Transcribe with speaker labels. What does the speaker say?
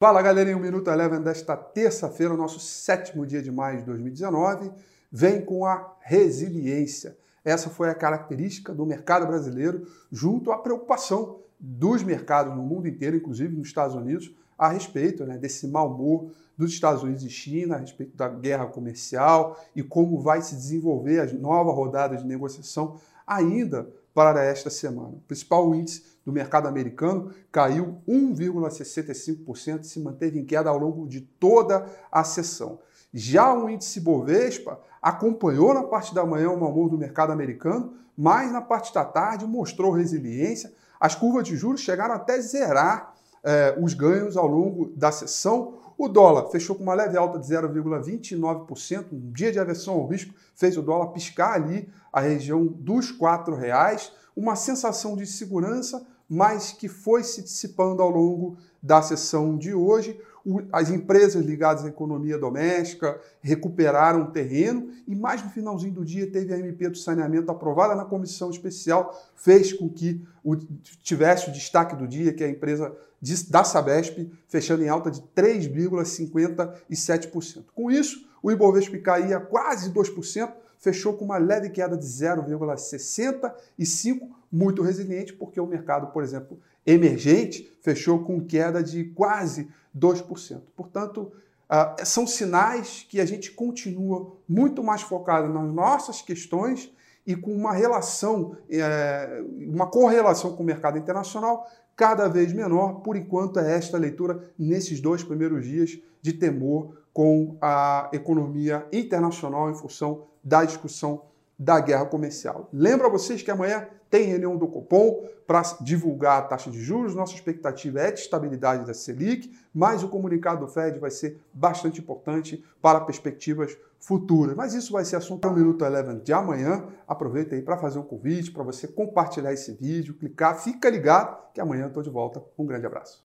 Speaker 1: Fala galerinha, o Minuto Eleven desta terça-feira, nosso sétimo dia de maio de 2019, vem com a resiliência. Essa foi a característica do mercado brasileiro, junto à preocupação dos mercados no mundo inteiro, inclusive nos Estados Unidos, a respeito né, desse mau humor dos Estados Unidos e China, a respeito da guerra comercial e como vai se desenvolver as novas rodadas de negociação ainda para esta semana. O principal índice do mercado americano caiu 1,65% e se manteve em queda ao longo de toda a sessão. Já o índice Bovespa acompanhou na parte da manhã o mau do mercado americano, mas na parte da tarde mostrou resiliência. As curvas de juros chegaram até zerar eh, os ganhos ao longo da sessão. O dólar fechou com uma leve alta de 0,29%, um dia de aversão ao risco fez o dólar piscar ali a região dos R$ reais, uma sensação de segurança, mas que foi se dissipando ao longo da sessão de hoje. As empresas ligadas à economia doméstica recuperaram terreno e mais no finalzinho do dia teve a MP do saneamento aprovada na comissão especial, fez com que tivesse o destaque do dia, que é a empresa da Sabesp, fechando em alta de 3,57%. Com isso, o Ibovespa caía quase 2%, fechou com uma leve queda de 0,65%, muito resiliente, porque o mercado, por exemplo, emergente, fechou com queda de quase 2%. Portanto, uh, são sinais que a gente continua muito mais focado nas nossas questões e com uma relação, é, uma correlação com o mercado internacional cada vez menor. Por enquanto, é esta leitura nesses dois primeiros dias de temor com a economia internacional em função da discussão da guerra comercial. Lembro a vocês que amanhã tem reunião do Copom para divulgar a taxa de juros. Nossa expectativa é de estabilidade da Selic, mas o comunicado do Fed vai ser bastante importante para perspectivas futuras. Mas isso vai ser assunto para o Minuto Eleven de amanhã. Aproveita aí para fazer um convite, para você compartilhar esse vídeo, clicar, fica ligado que amanhã eu estou de volta. Um grande abraço.